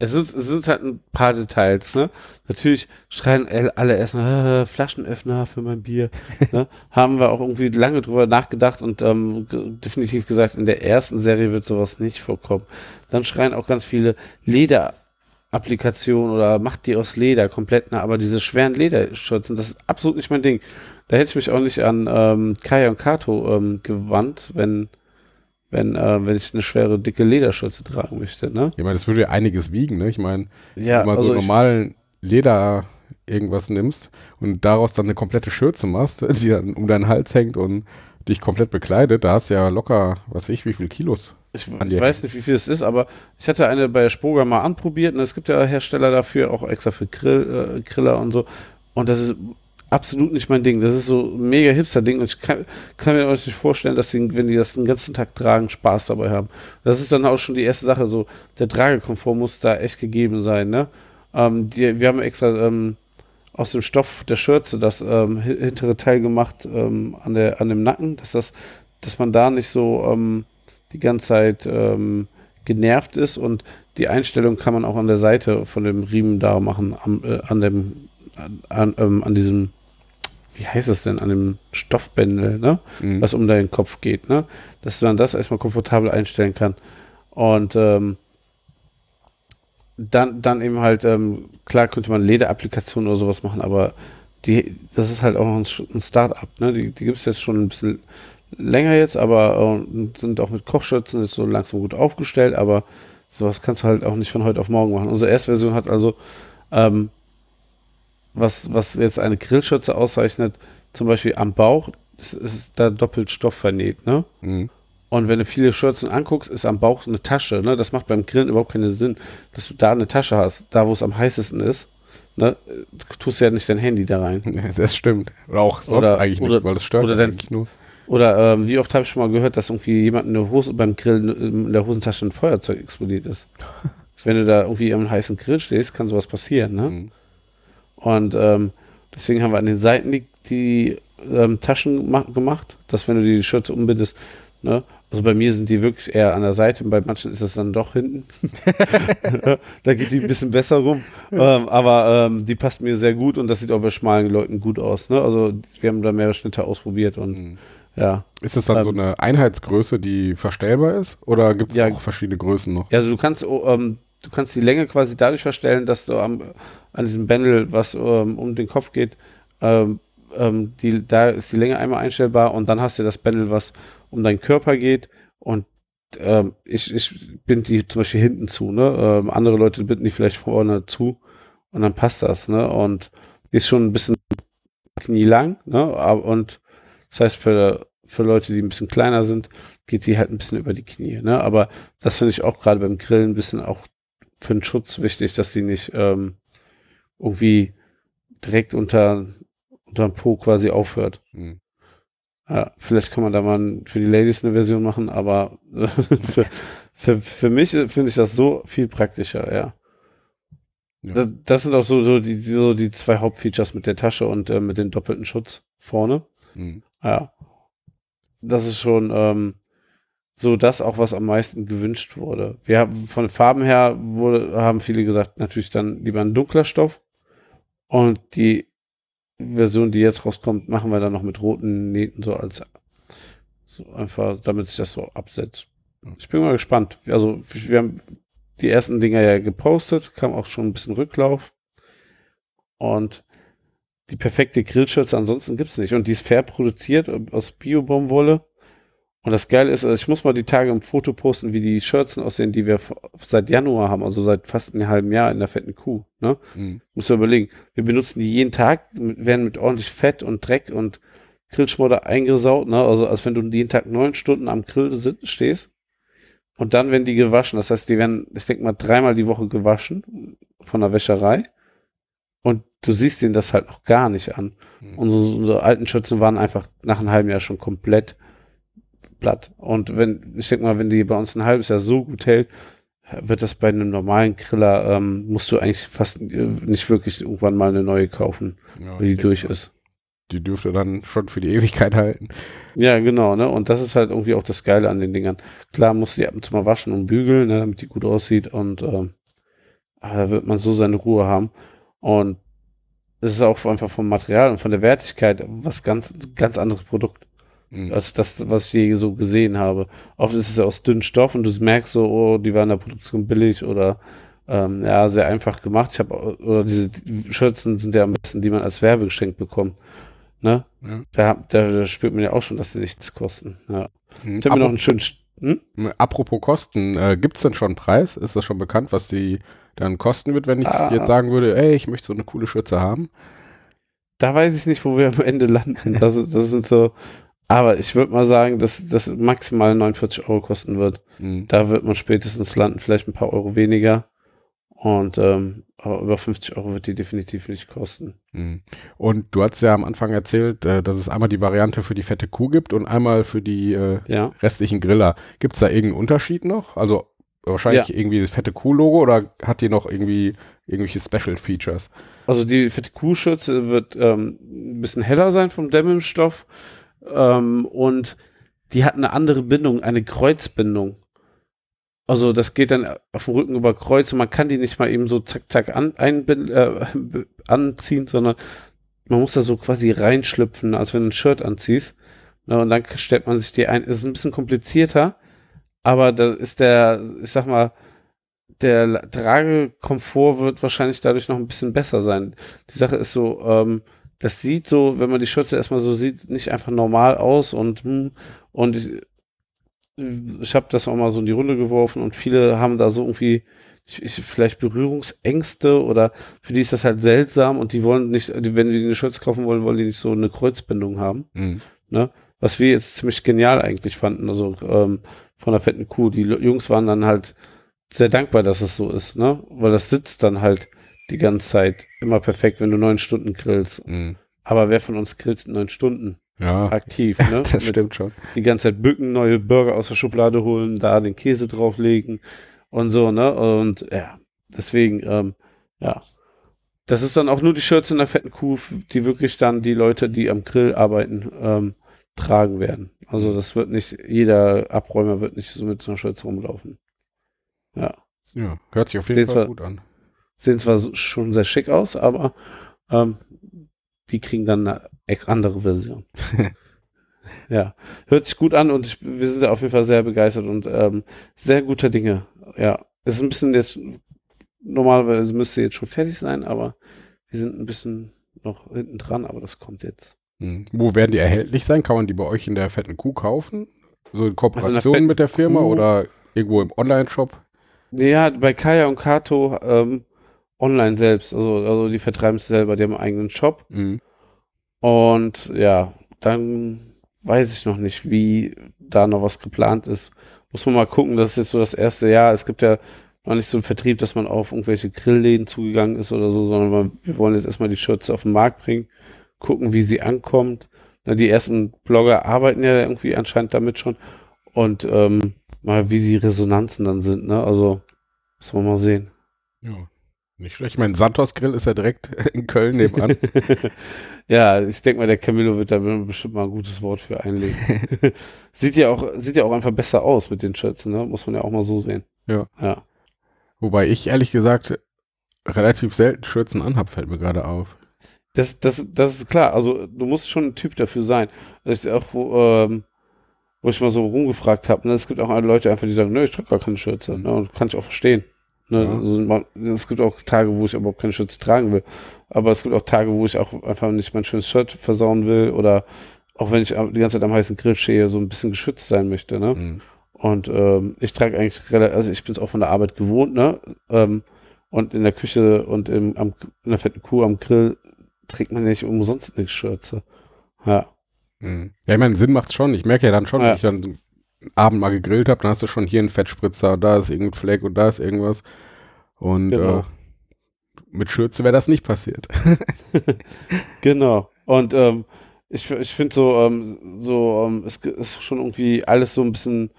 Es sind, es sind halt ein paar Details, ne? Natürlich schreien alle erstmal äh, Flaschenöffner für mein Bier. ne? Haben wir auch irgendwie lange drüber nachgedacht und ähm, definitiv gesagt, in der ersten Serie wird sowas nicht vorkommen. Dann schreien auch ganz viele Lederapplikationen oder macht die aus Leder komplett, ne? aber diese schweren Lederschürzen, das ist absolut nicht mein Ding. Da hätte ich mich auch nicht an ähm, Kaya und Kato ähm, gewandt, wenn wenn, äh, wenn ich eine schwere, dicke Lederschürze tragen möchte. Ne? Ich meine, das würde ja einiges wiegen, ne? Ich meine, Ja, wenn du mal also so normalen Leder irgendwas nimmst und daraus dann eine komplette Schürze machst, die dann um deinen Hals hängt und dich komplett bekleidet, da hast du ja locker, was weiß ich, wie viel Kilos. Ich, ich weiß nicht, wie viel es ist, aber ich hatte eine bei Spoga mal anprobiert und es gibt ja Hersteller dafür, auch extra für Grill, äh, Griller und so. Und das ist absolut nicht mein Ding. Das ist so ein mega Hipster-Ding und ich kann, kann mir auch nicht vorstellen, dass die, wenn die das den ganzen Tag tragen, Spaß dabei haben. Das ist dann auch schon die erste Sache. So, der Tragekomfort muss da echt gegeben sein, ne? Ähm, die, wir haben extra ähm, aus dem Stoff der Schürze das ähm, hi- hintere Teil gemacht ähm, an, der, an dem Nacken, dass das, dass man da nicht so ähm, die ganze Zeit ähm, genervt ist und die Einstellung kann man auch an der Seite von dem Riemen da machen, am, äh, an dem, an, an, ähm, an diesem, wie heißt es denn, an dem Stoffbändel, ne? Mhm. was um deinen Kopf geht, ne? Dass man das erstmal komfortabel einstellen kann. Und ähm, dann, dann eben halt, ähm, klar könnte man Lederapplikationen oder sowas machen, aber die, das ist halt auch noch ein, ein Start-up, ne? Die, die gibt es jetzt schon ein bisschen länger jetzt, aber äh, sind auch mit Kochschürzen jetzt so langsam gut aufgestellt, aber sowas kannst du halt auch nicht von heute auf morgen machen. Unsere Erstversion hat also, ähm, was, was jetzt eine Grillschürze auszeichnet, zum Beispiel am Bauch, ist, ist da doppelt Stoff vernäht, ne? Mhm. Und wenn du viele Schürzen anguckst, ist am Bauch eine Tasche. Ne? Das macht beim Grillen überhaupt keinen Sinn, dass du da eine Tasche hast, da wo es am heißesten ist. Ne? Du tust ja nicht dein Handy da rein. Das stimmt. Oder auch sonst Oder- eigentlich oder- nicht, weil das stört oder dein- nur. Oder ähm, wie oft habe ich schon mal gehört, dass irgendwie jemand in der Hose beim Grillen in der Hosentasche ein Feuerzeug explodiert ist. Wenn du da irgendwie am heißen Grill stehst, kann sowas passieren. Ne? Mhm. Und ähm, deswegen haben wir an den Seiten die, die ähm, Taschen ma- gemacht, dass wenn du die Schürze umbindest, ne? Also bei mir sind die wirklich eher an der Seite, bei manchen ist es dann doch hinten. da geht die ein bisschen besser rum. Ähm, aber ähm, die passt mir sehr gut und das sieht auch bei schmalen Leuten gut aus. Ne? Also wir haben da mehrere Schnitte ausprobiert und Mhm. ja. Ist das dann so Ähm, eine Einheitsgröße, die verstellbar ist? Oder gibt es Ja. auch verschiedene Größen noch? Ja, also du kannst, oh, ähm, du kannst die Länge quasi dadurch verstellen, dass du am, an diesem Bändel, was ähm, um den Kopf geht, ähm, die, da ist die Länge einmal einstellbar und dann hast du das Bändel, was um deinen Körper geht und ähm, ich, ich bind die zum Beispiel hinten zu, ne? Ähm, andere Leute binden die vielleicht vorne zu und dann passt das, ne? Und die ist schon ein bisschen knielang, ne? Und das heißt für, für Leute, die ein bisschen kleiner sind, geht die halt ein bisschen über die Knie, ne? Aber das finde ich auch gerade beim Grillen ein bisschen auch für den Schutz wichtig, dass die nicht ähm, irgendwie direkt unter unterm Po quasi aufhört. Mhm. Ja, vielleicht kann man da mal für die Ladies eine Version machen, aber für, für, für mich finde ich das so viel praktischer, ja. Ja. Das, das sind auch so, so, die, so die zwei Hauptfeatures mit der Tasche und äh, mit dem doppelten Schutz vorne. Mhm. Ja. Das ist schon ähm, so das auch, was am meisten gewünscht wurde. Wir haben von Farben her wurde, haben viele gesagt, natürlich dann lieber ein dunkler Stoff. Und die Version, die jetzt rauskommt, machen wir dann noch mit roten Nähten so als so einfach, damit sich das so absetzt. Ich bin mal gespannt. Also wir haben die ersten Dinger ja gepostet, kam auch schon ein bisschen Rücklauf. Und die perfekte Grillschürze ansonsten gibt's nicht. Und die ist fair produziert aus Bio-Baumwolle. Und das Geile ist, also ich muss mal die Tage ein Foto posten, wie die Schürzen aussehen, die wir seit Januar haben, also seit fast einem halben Jahr in der fetten Kuh. Ne? Mhm. Muss man überlegen. Wir benutzen die jeden Tag, werden mit ordentlich Fett und Dreck und Grillschmodder eingesaut, ne? Also als wenn du jeden Tag neun Stunden am Grill stehst. Und dann werden die gewaschen. Das heißt, die werden, ich denke mal, dreimal die Woche gewaschen von der Wäscherei. Und du siehst ihnen das halt noch gar nicht an. Mhm. Unsere, unsere alten Schützen waren einfach nach einem halben Jahr schon komplett platt. Und wenn, ich denke mal, wenn die bei uns ein halbes Jahr so gut hält, wird das bei einem normalen Griller, ähm, musst du eigentlich fast äh, nicht wirklich irgendwann mal eine neue kaufen, Ja, wenn die durch denke, ist. Die dürfte dann schon für die Ewigkeit halten. Ja, genau, ne? Und das ist halt irgendwie auch das Geile an den Dingern. Klar musst du die ab und zu mal waschen und bügeln, ne, damit die gut aussieht und ähm, aber da wird man so seine Ruhe haben. Und es ist auch einfach vom Material und von der Wertigkeit was ganz, ganz anderes Produkt. Mhm. als das, was ich je so gesehen habe. Oft ist es ja aus dünnem Stoff und du merkst so, oh, die waren in der Produktion billig oder ähm, ja, sehr einfach gemacht. Ich habe oder diese Schürzen sind ja am besten, die man als Werbegeschenk bekommt. Ne? Ja. Da, da, da spürt man ja auch schon, dass die nichts kosten. Ja. Mhm. Ich habe mir noch einen schönen, Hm? Apropos Kosten, äh, gibt es denn schon einen Preis? Ist das schon bekannt, was die dann kosten wird, wenn ich ah. jetzt sagen würde, ey, ich möchte so eine coole Schürze haben? Da weiß ich nicht, wo wir am Ende landen. Das, das sind so, aber ich würde mal sagen, dass das maximal 49 Euro kosten wird. Mhm. Da wird man spätestens landen, vielleicht ein paar Euro weniger. Und ähm, aber über 50 Euro wird die definitiv nicht kosten. Mhm. Und du hast ja am Anfang erzählt, äh, dass es einmal die Variante für die fette Kuh gibt und einmal für die äh, ja. restlichen Griller. Gibt es da irgendeinen Unterschied noch? Also wahrscheinlich ja. irgendwie das fette Kuh-Logo oder hat die noch irgendwie irgendwelche Special Features? Also die fette Kuh-Schürze wird ähm, ein bisschen heller sein vom Dämmstoff ähm, und die hat eine andere Bindung, eine Kreuzbindung. Also das geht dann auf dem Rücken über Kreuz und man kann die nicht mal eben so zack, zack an, einbind, äh, anziehen, sondern man muss da so quasi reinschlüpfen, als wenn du ein Shirt anziehst. Ne, und dann stellt man sich die ein. Ist ein bisschen komplizierter, aber da ist der, ich sag mal, der Tragekomfort wird wahrscheinlich dadurch noch ein bisschen besser sein. Die Sache ist so, ähm, das sieht so, wenn man die Schürze erstmal so sieht, nicht einfach normal aus und hm, und ich, ich habe das auch mal so in die Runde geworfen und viele haben da so irgendwie ich, ich, vielleicht Berührungsängste oder für die ist das halt seltsam und die wollen nicht, die, wenn die eine Schürze kaufen wollen, wollen die nicht so eine Kreuzbindung haben. Mhm. Ne? Was wir jetzt ziemlich genial eigentlich fanden, also ähm, von der fetten Kuh. Die Jungs waren dann halt sehr dankbar, dass es so ist, ne? Weil das sitzt dann halt die ganze Zeit immer perfekt, wenn du neun Stunden grillst. Mhm. Aber wer von uns grillt neun Stunden? ja. aktiv. Ne? das stimmt schon. Die ganze Zeit bücken, neue Burger aus der Schublade holen, da den Käse drauflegen und so, ne? Und ja, deswegen, ähm, ja. Das ist dann auch nur die Shirts in der fetten Kuh, die wirklich dann die Leute, die am Grill arbeiten, ähm, tragen werden. Also das wird nicht, jeder Abräumer wird nicht so mit so einer Shirts rumlaufen. Ja. Ja, hört sich auf jeden sehen Fall zwar, gut an. Sehen zwar schon sehr schick aus, aber ähm, die kriegen dann eine andere Version. ja, hört sich gut an und ich, wir sind auf jeden Fall sehr begeistert und ähm, sehr guter Dinge. Ja, es ist ein bisschen jetzt, normalerweise müsste jetzt schon fertig sein, aber wir sind ein bisschen noch hinten dran, aber das kommt jetzt. Hm. Wo werden die erhältlich sein? Kann man die bei euch in der fetten Kuh kaufen? So in Kooperation also in mit der Firma Kuh, oder irgendwo im Online-Shop? Ja, bei Kaya und Kato ähm, online selbst. Also, also die vertreiben es selber, die haben einen eigenen Shop. Mhm. Und ja, dann weiß ich noch nicht, wie da noch was geplant ist. Muss man mal gucken, das ist jetzt so das erste Jahr. Es gibt ja noch nicht so einen Vertrieb, dass man auf irgendwelche Grillläden zugegangen ist oder so, sondern man, wir wollen jetzt erstmal die Schürze auf den Markt bringen, gucken, wie sie ankommt. Na, die ersten Blogger arbeiten ja irgendwie anscheinend damit schon. Und ähm, mal, wie die Resonanzen dann sind, ne? Also, muss man mal sehen. Ja. Nicht schlecht. Ich meine, Santos Grill ist ja direkt in Köln nebenan. ja, ich denke mal, der Camillo wird da bestimmt mal ein gutes Wort für einlegen. sieht ja auch, sieht ja auch einfach besser aus mit den Schürzen, ne? Muss man ja auch mal so sehen. Ja. ja. Wobei ich ehrlich gesagt relativ selten Schürzen anhab, fällt mir gerade auf. Das, das, das ist klar. Also du musst schon ein Typ dafür sein. Das ist auch, wo, ähm, wo ich mal so rumgefragt habe. Ne? Es gibt auch Leute einfach, die sagen, nö, ich trage gar keine Schürze. Ne? Und kann ich auch verstehen. Ne? Ja. Also man, es gibt auch Tage, wo ich überhaupt keine Shirts tragen will. Aber es gibt auch Tage, wo ich auch einfach nicht mein schönes Shirt versauen will oder auch wenn ich die ganze Zeit am heißen Grill stehe, so ein bisschen geschützt sein möchte. Ne? Mhm. Und ähm, ich trage eigentlich relativ, also ich bin es auch von der Arbeit gewohnt, ne? Ähm, und in der Küche und im, am, in der fetten Kuh am Grill trägt man nicht umsonst eine Schürze. Ja. Mhm. Ja, ich meine, Sinn macht's schon. Ich merke ja dann schon, ja. wenn ich dann Abend mal gegrillt habe, dann hast du schon hier einen Fettspritzer, da ist irgendein Fleck und da ist irgendwas. Und genau. äh, mit Schürze wäre das nicht passiert. genau. Und ähm, ich, ich finde so, ähm, so ähm, es ist schon irgendwie alles so ein bisschen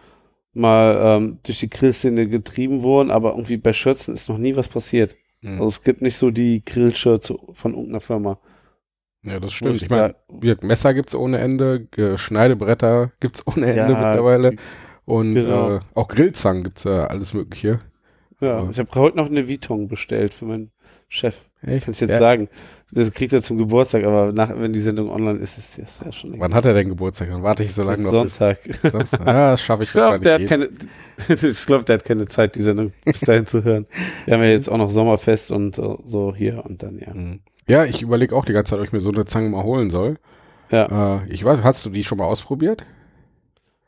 mal ähm, durch die Grillszene getrieben worden, aber irgendwie bei Schürzen ist noch nie was passiert. Mhm. Also es gibt nicht so die Grillschürze von irgendeiner Firma. Ja, das stimmt. Ich meine, Messer gibt es ohne Ende, Schneidebretter gibt es ohne Ende ja, mittlerweile. Und genau. äh, auch Grillzangen gibt es ja alles Mögliche. Ja, ich habe heute noch eine Viton bestellt für meinen Chef. Echt? Kann ich jetzt ja. sagen. Das kriegt er zum Geburtstag, aber nach, wenn die Sendung online ist, ist es ja schon. Wann hat er denn Geburtstag? Dann warte ich so lange noch. Sonntag. Sonntag. Ja, das schaffe ich. Ich glaube, der, hat keine, ich glaub, der hat keine Zeit, die Sendung bis dahin zu hören. Wir haben ja jetzt auch noch Sommerfest und so hier und dann, ja. Mhm. Ja, ich überlege auch die ganze Zeit, ob ich mir so eine Zange mal holen soll. Ja. Äh, ich weiß, hast du die schon mal ausprobiert?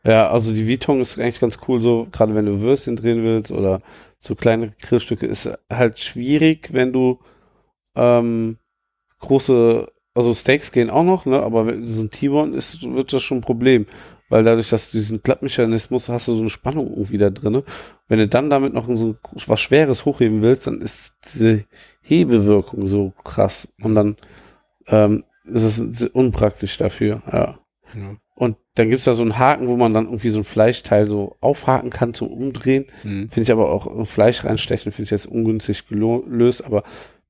Ja, also die Vitong ist eigentlich ganz cool, so gerade wenn du Würstchen drehen willst oder so kleine Grillstücke, ist halt schwierig, wenn du ähm, große, also Steaks gehen auch noch, ne? Aber wenn so ein T-Bone ist, wird das schon ein Problem, weil dadurch, dass du diesen Klappmechanismus hast, du so eine Spannung irgendwie da drin. Wenn du dann damit noch so was Schweres hochheben willst, dann ist diese Hebewirkung so krass und dann ähm, ist es unpraktisch dafür, ja. ja. Und dann gibt es da so einen Haken, wo man dann irgendwie so ein Fleischteil so aufhaken kann zum Umdrehen. Mhm. Finde ich aber auch Fleisch reinstechen, finde ich jetzt ungünstig gelöst. Aber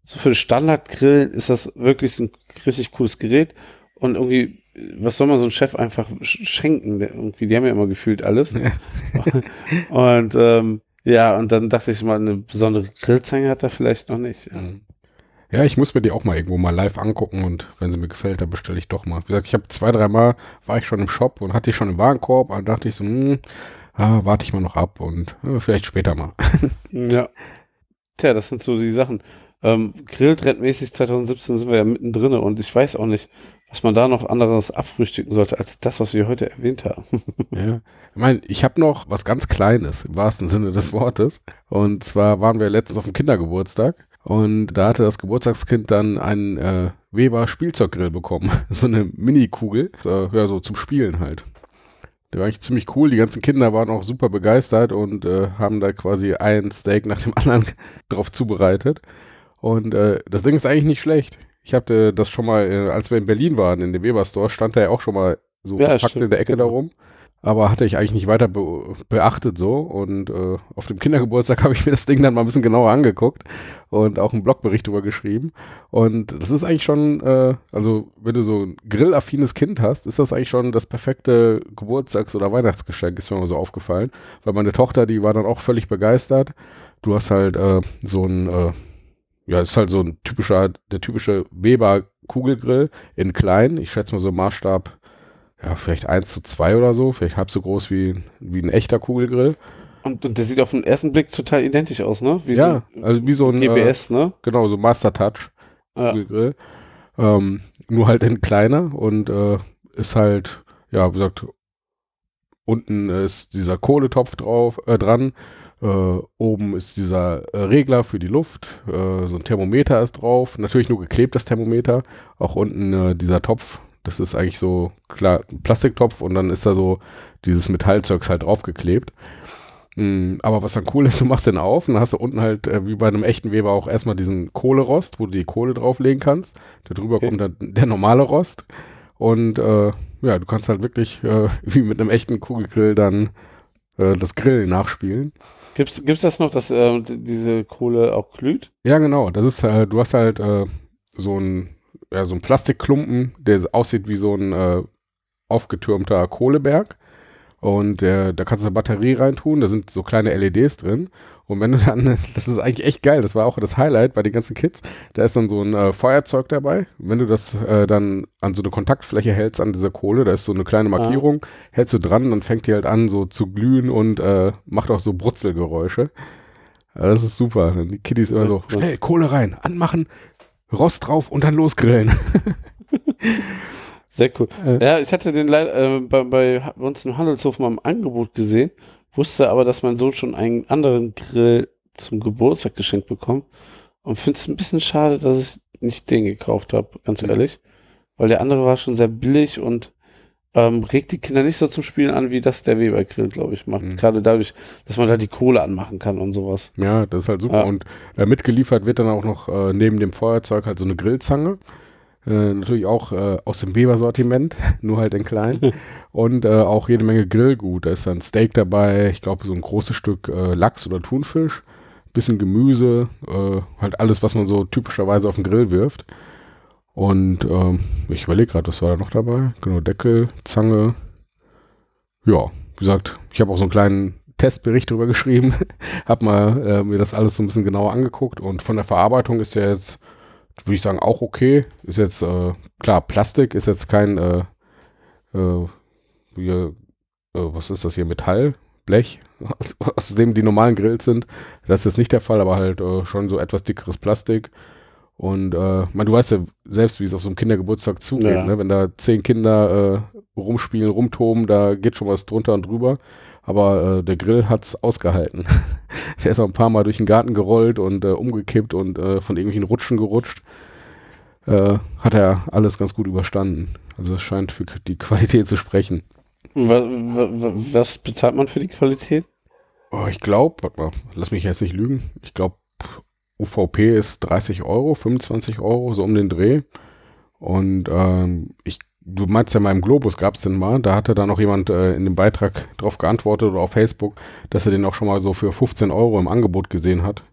so für den Standardgrillen ist das wirklich ein richtig cooles Gerät. Und irgendwie, was soll man so einem Chef einfach schenken? Der, irgendwie, die haben ja immer gefühlt alles. Ja. und ähm, ja, und dann dachte ich mal, eine besondere Grillzange hat er vielleicht noch nicht. Mhm. Ja, ich muss mir die auch mal irgendwo mal live angucken und wenn sie mir gefällt, dann bestelle ich doch mal. Wie gesagt, ich habe zwei, dreimal war ich schon im Shop und hatte ich schon im Warenkorb und dachte ich so, hm, ah, warte ich mal noch ab und äh, vielleicht später mal. ja. Tja, das sind so die Sachen. Ähm, Grilltrendmäßig 2017 sind wir ja mittendrin und ich weiß auch nicht, was man da noch anderes abfrühstücken sollte, als das, was wir heute erwähnt haben. ja. Ich meine, ich habe noch was ganz Kleines, im wahrsten Sinne des Wortes. Und zwar waren wir letztens auf dem Kindergeburtstag und da hatte das Geburtstagskind dann einen äh, Weber Spielzeuggrill bekommen. so eine Mini-Kugel. Äh, ja, so zum Spielen halt. Der war eigentlich ziemlich cool. Die ganzen Kinder waren auch super begeistert und äh, haben da quasi ein Steak nach dem anderen drauf zubereitet. Und äh, das Ding ist eigentlich nicht schlecht. Ich hatte das schon mal, äh, als wir in Berlin waren, in dem Weber Store, stand da ja auch schon mal so ja, verpackt in der Ecke genau. darum aber hatte ich eigentlich nicht weiter be beachtet so. Und äh, auf dem Kindergeburtstag habe ich mir das Ding dann mal ein bisschen genauer angeguckt und auch einen Blogbericht darüber geschrieben. Und das ist eigentlich schon, äh, also wenn du so ein grillaffines Kind hast, ist das eigentlich schon das perfekte Geburtstags- oder Weihnachtsgeschenk, ist mir mal so aufgefallen. Weil meine Tochter, die war dann auch völlig begeistert. Du hast halt äh, so ein, äh, ja, ist halt so ein typischer, der typische Weber Kugelgrill in klein. Ich schätze mal so Maßstab ja, vielleicht 1 zu 2 oder so, vielleicht halb so groß wie, wie ein echter Kugelgrill. Und, und der sieht auf den ersten Blick total identisch aus, ne? Wie ja, so also wie so ein GBS, äh, ne? Genau, so Master Touch Kugelgrill. Ja. Ähm, nur halt in kleiner und äh, ist halt, ja, wie gesagt, unten ist dieser Kohletopf drauf, äh, dran. Äh, oben ist dieser äh, Regler für die Luft, äh, so ein Thermometer ist drauf, natürlich nur geklebt das Thermometer, auch unten äh, dieser Topf das ist eigentlich so, klar, ein Plastiktopf und dann ist da so dieses Metallzeugs halt draufgeklebt. Mm, aber was dann cool ist, du machst den auf und dann hast du unten halt, äh, wie bei einem echten Weber, auch erstmal diesen Kohlerost, wo du die Kohle drauflegen kannst. Da drüber okay. kommt dann der normale Rost. Und äh, ja, du kannst halt wirklich wie mit einem echten Kugelgrill dann das Grillen nachspielen. Gibt's, gibt's das noch, dass äh, diese Kohle auch glüht? Ja, genau. Das ist, äh, du hast halt so ein ja, so ein Plastikklumpen, der aussieht wie so ein äh, aufgetürmter Kohleberg. Und äh, da kannst du eine Batterie reintun, da sind so kleine LEDs drin. Und wenn du dann, das ist eigentlich echt geil, das war auch das Highlight bei den ganzen Kids, da ist dann so ein äh, Feuerzeug dabei. Wenn du das äh, dann an so eine Kontaktfläche hältst an dieser Kohle, da ist so eine kleine Markierung, ah. hältst du dran, dann fängt die halt an so zu glühen und äh, macht auch so Brutzelgeräusche. Ja, das ist super. Die Kiddies immer so, schnell, Kohle rein, anmachen, Rost drauf und dann losgrillen. Sehr cool. Äh. Ja, ich hatte den äh, bei, bei uns im Handelshof mal im Angebot gesehen, wusste aber, dass mein Sohn schon einen anderen Grill zum Geburtstag geschenkt bekommt und finde es ein bisschen schade, dass ich nicht den gekauft habe, ganz ehrlich. Weil der andere war schon sehr billig und ähm, regt die Kinder nicht so zum Spielen an, wie das der Weber Grill, glaube ich, macht. Mhm. Gerade dadurch, dass man da die Kohle anmachen kann und sowas. Ja, das ist halt super. Ja. Und äh, mitgeliefert wird dann auch noch äh, neben dem Feuerzeug halt so eine Grillzange. Äh, natürlich auch äh, aus dem Weber-Sortiment, nur halt in klein. und äh, auch jede Menge Grillgut. Da ist dann Steak dabei, ich glaube so ein großes Stück äh, Lachs oder Thunfisch, bisschen Gemüse, halt alles, was man so typischerweise auf den Grill wirft. Und ähm, ich überlege gerade, was war da noch dabei? Genau, Deckel, Zange. Ja, wie gesagt, ich habe auch so einen kleinen Testbericht darüber geschrieben, habe mal äh, mir das alles so ein bisschen genauer angeguckt und von der Verarbeitung ist ja jetzt, würde ich sagen, auch okay. Ist jetzt, äh, klar, Plastik ist jetzt kein, äh, äh, wie, äh, was ist das hier, Metall, Blech, aus dem die normalen Grills sind. Das ist jetzt nicht der Fall, aber halt äh, schon so etwas dickeres Plastik Und äh, man, du weißt ja selbst, wie es auf so einem Kindergeburtstag zugeht, Ja. ne? wenn da zehn Kinder rumspielen, rumtoben, da geht schon was drunter und drüber. Aber äh, der Grill hat's ausgehalten. der ist auch ein paar Mal durch den Garten gerollt und äh, umgekippt und äh, von irgendwelchen Rutschen gerutscht. Äh, hat er alles ganz gut überstanden. Also es scheint für die Qualität zu sprechen. Was, was, was bezahlt man für die Qualität? Oh, ich glaube, warte mal, lass mich jetzt nicht lügen. Ich glaube, UVP ist 30 Euro, 25 Euro, so um den Dreh. Und ähm, ich, du meinst ja mal im Globus gab es den mal, da hatte da noch jemand äh, in dem Beitrag drauf geantwortet oder auf Facebook, dass er den auch schon mal so für 15 Euro im Angebot gesehen hat.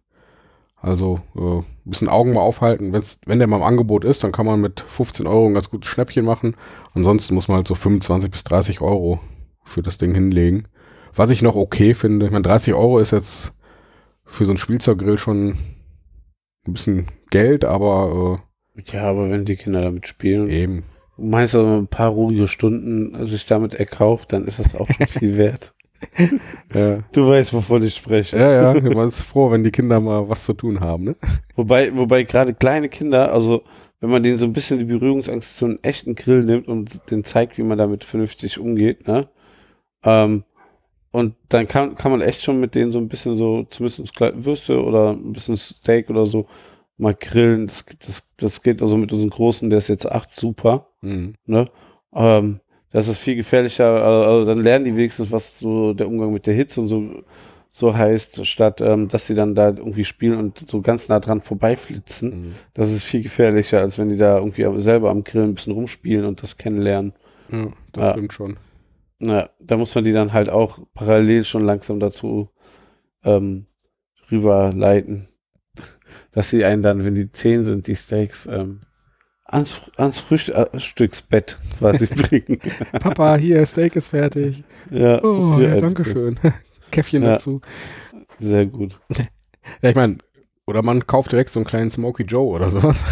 Also äh, ein bisschen Augen mal aufhalten. Wenn's, wenn der mal im Angebot ist, dann kann man mit 15 Euro ein ganz gutes Schnäppchen machen. Ansonsten muss man halt so 25 bis 30 Euro für das Ding hinlegen. Was ich noch okay finde, ich meine, 30 Euro ist jetzt für so einen Spielzeuggrill schon ein bisschen Geld, aber Ja, aber wenn die Kinder damit spielen, äh, eben. Du meinst also ein paar ruhige Stunden sich damit erkauft, dann ist das auch schon viel wert. Ja, Du weißt, wovon ich spreche. ja, ja, man ist froh, wenn die Kinder mal was zu tun haben, ne? Wobei, wobei gerade kleine Kinder, also wenn man denen so ein bisschen die Berührungsangst zu einem echten Grill nimmt und denen zeigt, wie man damit vernünftig umgeht, ne? Ähm, und dann kann, kann man echt schon mit denen so ein bisschen so, zumindest Würste oder ein bisschen Steak oder so, mal grillen. Das, das, das geht also mit unserem Großen, der ist jetzt acht, super. Mhm. Ne? Ähm, das ist viel gefährlicher, also dann lernen die wenigstens, was so der Umgang mit der Hitze und so, so heißt, statt ähm, dass sie dann da irgendwie spielen und so ganz nah dran vorbeiflitzen. Mhm. Das ist viel gefährlicher, als wenn die da irgendwie selber am Grillen ein bisschen rumspielen und das kennenlernen. Ja, das Ja. stimmt schon. Na, da muss man die dann halt auch parallel schon langsam dazu ähm, rüberleiten, dass sie einen dann, wenn die zehn sind, die Steaks ähm, ans, ans Frühstücksbett quasi bringen. Papa, hier, Steak ist fertig. ja, Oh, ja, danke schön. Käffchen Ja. dazu. Sehr gut. Ja, ich meine, oder man kauft direkt so einen kleinen Smoky Joe oder sowas.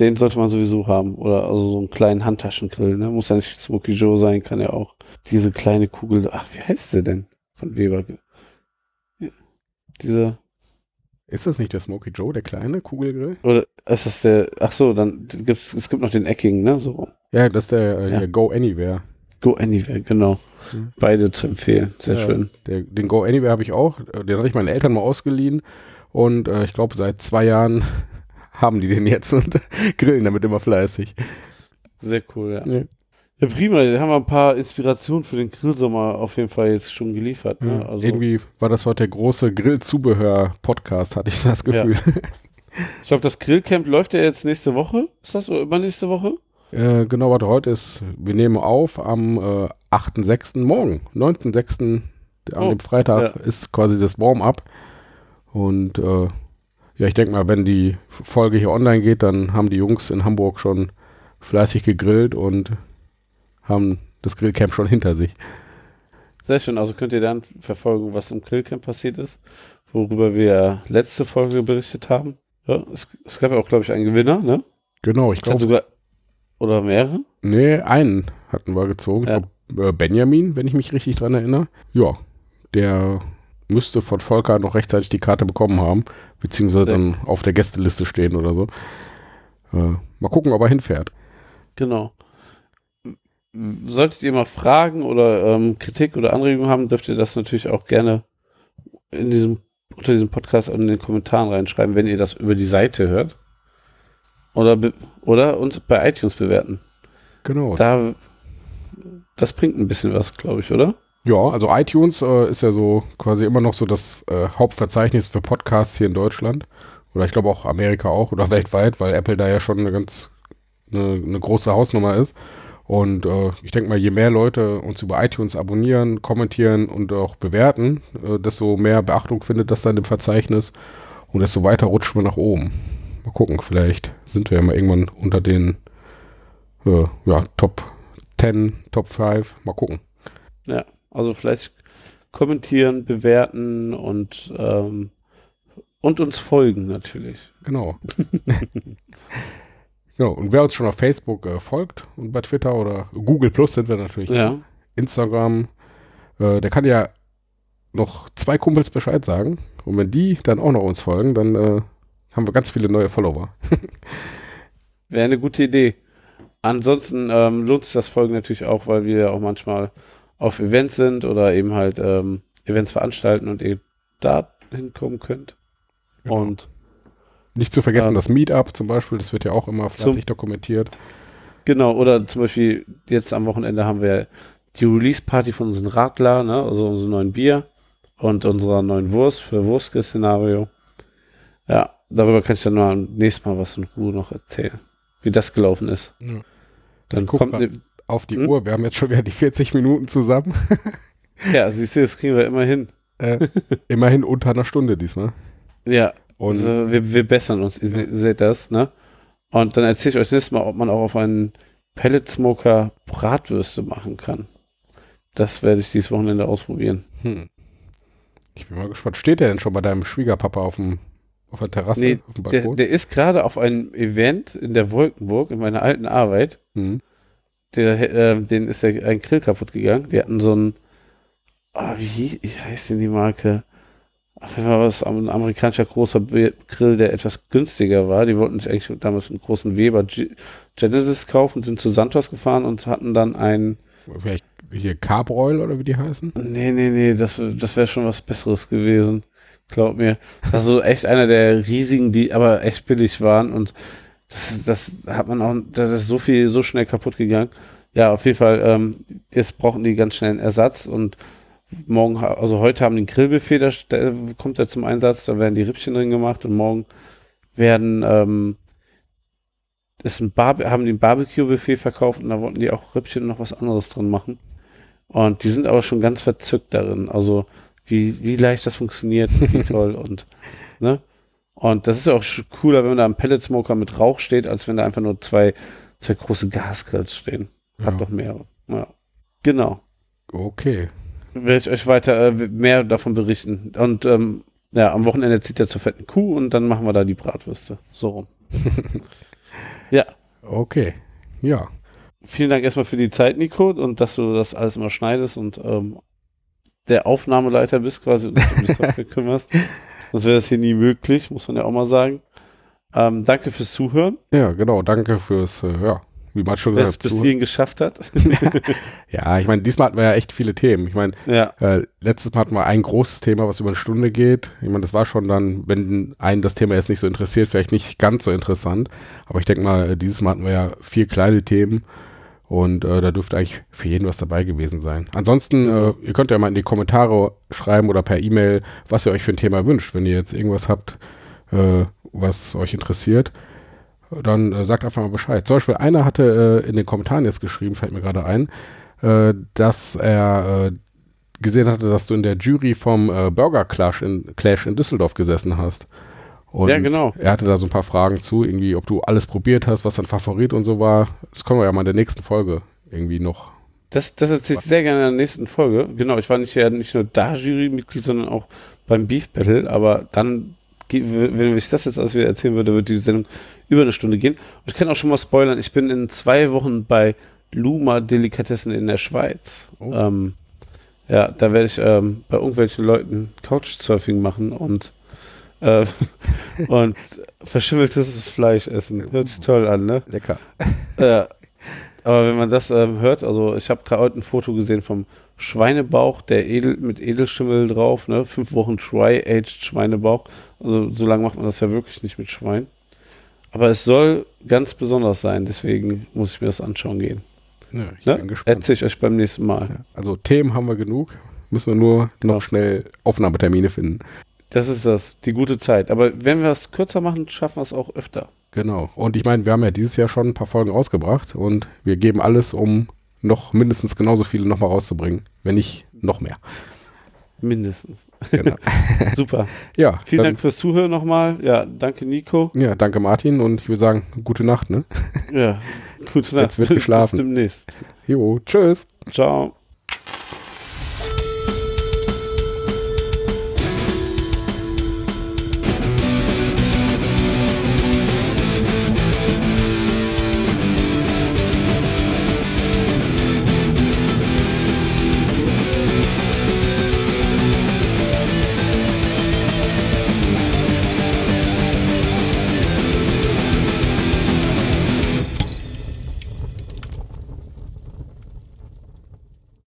Den sollte man sowieso haben. Oder also so einen kleinen Handtaschengrill. Ne? Muss ja nicht Smoky Joe sein, kann ja auch diese kleine Kugel. Ach, wie heißt der denn? Von Weber. Diese. Ist das nicht der Smoky Joe, der kleine Kugelgrill? Oder ist das der. Ach so, dann gibt's es gibt noch den eckigen, ne? So. Ja, das ist der äh, Ja. hier, Go Anywhere. Go Anywhere, genau. Mhm. Beide zu empfehlen. Sehr Ja, schön. Der, den Go Anywhere habe ich auch. Den hatte ich meinen Eltern mal ausgeliehen. Und äh, ich glaube, seit zwei Jahren haben die den jetzt und grillen damit immer fleißig. Sehr cool, ja. Ja. Ja, prima. Da haben wir ein paar Inspirationen für den Grillsommer auf jeden Fall jetzt schon geliefert. Ne? Ja, Also, Irgendwie war das heute der große Grillzubehör-Podcast, hatte ich das Ja. Gefühl. ich glaube, das Grillcamp läuft ja jetzt nächste Woche. Ist das so übernächste Woche? Äh, genau, was heute ist, wir nehmen auf am äh, 8.6. morgen, 9.6. an Oh, dem Freitag ja. ist quasi das Warm-up. Und äh, ja, ich denke mal, wenn die Folge hier online geht, dann haben die Jungs in Hamburg schon fleißig gegrillt und haben das Grillcamp schon hinter sich. Sehr schön. Also könnt ihr dann verfolgen, was im Grillcamp passiert ist, worüber wir letzte Folge berichtet haben. Ja, es, es gab ja auch, glaube ich, einen Gewinner, ne? Genau, ich glaube, sogar. Oder mehrere? nee, einen hatten wir gezogen. Ja. Äh, Benjamin, wenn ich mich richtig dran erinnere. Ja, der müsste von Volker noch rechtzeitig die Karte bekommen haben, beziehungsweise Ja. dann auf der Gästeliste stehen oder so. Äh, mal gucken, ob er hinfährt. Genau. Solltet ihr mal Fragen oder ähm, Kritik oder Anregungen haben, dürft ihr das natürlich auch gerne in diesem, unter diesem Podcast in den Kommentaren reinschreiben, wenn ihr das über die Seite hört. Oder, oder uns bei iTunes bewerten. Genau. Da, das bringt ein bisschen was, glaube ich, oder? Ja, also iTunes äh, ist ja so quasi immer noch so das äh, Hauptverzeichnis für Podcasts hier in Deutschland. Oder ich glaube auch Amerika auch oder weltweit, weil Apple da ja schon eine ganz eine, eine große Hausnummer ist. Und äh, ich denke mal, je mehr Leute uns über iTunes abonnieren, kommentieren und auch bewerten, äh, desto mehr Beachtung findet das dann im Verzeichnis und desto weiter rutschen wir nach oben. Mal gucken, vielleicht sind wir ja mal irgendwann unter den äh, ja, Top 10, Top 5. Mal gucken. Ja, also vielleicht kommentieren, bewerten und, ähm, und uns folgen natürlich. Genau. genau. Und wer uns schon auf Facebook äh, folgt und bei Twitter oder Google Plus sind wir natürlich. Ja, Instagram, äh, der kann ja noch zwei Kumpels Bescheid sagen. Und wenn die dann auch noch uns folgen, dann äh, haben wir ganz viele neue Follower. Wäre eine gute Idee. Ansonsten ähm, lohnt sich das Folgen natürlich auch, weil wir auch manchmal auf Events sind oder eben halt ähm, Events veranstalten und ihr da hinkommen könnt. Genau. Und Nicht zu vergessen Ähm, das Meetup zum Beispiel, das wird ja auch immer zum- fleißig dokumentiert. genau, oder zum Beispiel jetzt am Wochenende haben wir die Release-Party von unserem Radler, ne, also unserem neuen Bier und unserer neuen Wurst für Wurstkiss-Szenario. Ja, darüber kann ich dann mal nächstes Mal was in Ruhe noch erzählen, wie das gelaufen ist. Ja. Dann kommt ne, Auf die Hm? Uhr, wir haben jetzt schon wieder die 40 Minuten zusammen. ja, siehst du, das kriegen wir immer hin. äh, immerhin unter einer Stunde diesmal. Ja, Und also wir, wir bessern uns, ihr se- seht das, ne? Und dann erzähle ich euch nächstes Mal, ob man auch auf einen Pellet Smoker Bratwürste machen kann. Das werde ich dieses Wochenende ausprobieren. hm. ich bin mal gespannt. Steht der denn schon bei deinem Schwiegerpapa auf dem auf der Terrasse, Nee, auf dem Der, Balkon? der ist gerade auf einem Event in der Wolkenburg, in meiner alten Arbeit. hm. Der, äh, denen ist der, ein Grill kaputt gegangen. Die hatten so ein, ah, wie, wie heißt denn die Marke? Auf jeden Fall war es ein amerikanischer großer Grill, der etwas günstiger war. Die wollten sich eigentlich damals einen großen Weber Genesis kaufen, sind zu Santos gefahren und hatten dann einen, Vielleicht hier Carbroil oder wie die heißen? nee, nee, nee, das, das wäre schon was Besseres gewesen. Glaub mir. Das war so echt einer der riesigen, die aber echt billig waren und das, das hat man auch, das ist so viel, so schnell kaputt gegangen. Ja, auf jeden Fall, ähm, jetzt brauchen die ganz schnell einen Ersatz und morgen, also heute haben die ein Grillbuffet, da kommt er zum Einsatz, da werden die Rippchen drin gemacht und morgen werden, ähm, ist ein Bar haben die ein Barbecue-Buffet verkauft und da wollten die auch Rippchen und noch was anderes drin machen. Und die sind aber schon ganz verzückt darin, also wie, wie leicht das funktioniert, und wie toll und, ne? Und das ist auch sch- cooler, wenn da ein Pellet Smoker mit Rauch steht, als wenn da einfach nur zwei, zwei große Gasgrills stehen. Hat Ja. doch mehr. Ja. Genau. Okay. Werde ich euch weiter äh, mehr davon berichten. Und ähm, ja, am Wochenende zieht er zur fetten Kuh und dann machen wir da die Bratwürste. So rum. ja. Okay. Ja. Vielen Dank erstmal für die Zeit, Nico, und dass du das alles immer schneidest und ähm, der Aufnahmeleiter bist quasi und dich um die Software kümmerst. Sonst wäre das hier nie möglich, muss man ja auch mal sagen. Ähm, danke fürs Zuhören, Ja, genau. Danke fürs, äh, ja, wie man schon gesagt bis hat. hierhin geschafft hat. Ja, ich meine, diesmal hatten wir ja echt viele Themen. Ich meine, ja, äh, letztes Mal hatten wir ein großes Thema, was über eine Stunde geht. Ich meine, das war schon dann, wenn einen das Thema jetzt nicht so interessiert, vielleicht nicht ganz so interessant. Aber ich denke mal, dieses Mal hatten wir ja vier kleine Themen. Und äh, da dürfte eigentlich für jeden was dabei gewesen sein. Ansonsten, äh, ihr könnt ja mal in die Kommentare schreiben oder per E-Mail, was ihr euch für ein Thema wünscht. Wenn ihr jetzt irgendwas habt, äh, was euch interessiert, dann äh, sagt einfach mal Bescheid. Zum Beispiel, einer hatte äh, in den Kommentaren jetzt geschrieben, fällt mir gerade ein, äh, dass er äh, gesehen hatte, dass du in der Jury vom äh, Burger Clash in, Clash in Düsseldorf gesessen hast. Und ja, genau. er hatte da so ein paar Fragen zu, irgendwie, ob du alles probiert hast, was dein Favorit und so war. Das können wir ja mal in der nächsten Folge irgendwie noch. Das, das erzähle ich sehr gerne in der nächsten Folge. Genau, ich war nicht, ja, nicht nur da Jurymitglied, sondern auch beim Beef Battle, aber dann, wenn ich das jetzt alles wieder erzählen würde, würde die Sendung über eine Stunde gehen. Und ich kann auch schon mal spoilern, ich bin in zwei Wochen bei Luma Delikatessen in der Schweiz. Oh. Ähm, ja, da werde ich ähm, bei irgendwelchen Leuten Couchsurfing machen und äh, und verschimmeltes Fleisch essen. Hört sich toll an, ne? Lecker. Ja. Aber wenn man das ähm, hört, also ich habe gerade heute ein Foto gesehen vom Schweinebauch, der edel, mit Edelschimmel drauf, ne? Fünf Wochen Dry-Aged Schweinebauch. Also so lange macht man das ja wirklich nicht mit Schwein. Aber es soll ganz besonders sein, deswegen muss ich mir das anschauen gehen. Ja, ich Ne? bin gespannt. Erzähle ich euch beim nächsten Mal. Ja, also Themen haben wir genug. Müssen wir nur Genau. noch schnell Aufnahmetermine finden. Das ist das, die gute Zeit. Aber wenn wir es kürzer machen, schaffen wir es auch öfter. Genau. Und ich meine, wir haben ja dieses Jahr schon ein paar Folgen rausgebracht und wir geben alles, um noch mindestens genauso viele nochmal rauszubringen. Wenn nicht noch mehr. Mindestens. Genau. Super. ja, Vielen dann, Dank fürs Zuhören nochmal. Ja, danke Nico. Ja, danke Martin und ich würde sagen, gute Nacht, ne? Ja, gute Nacht. Jetzt wird geschlafen. Bis demnächst. Jo, tschüss. Ciao.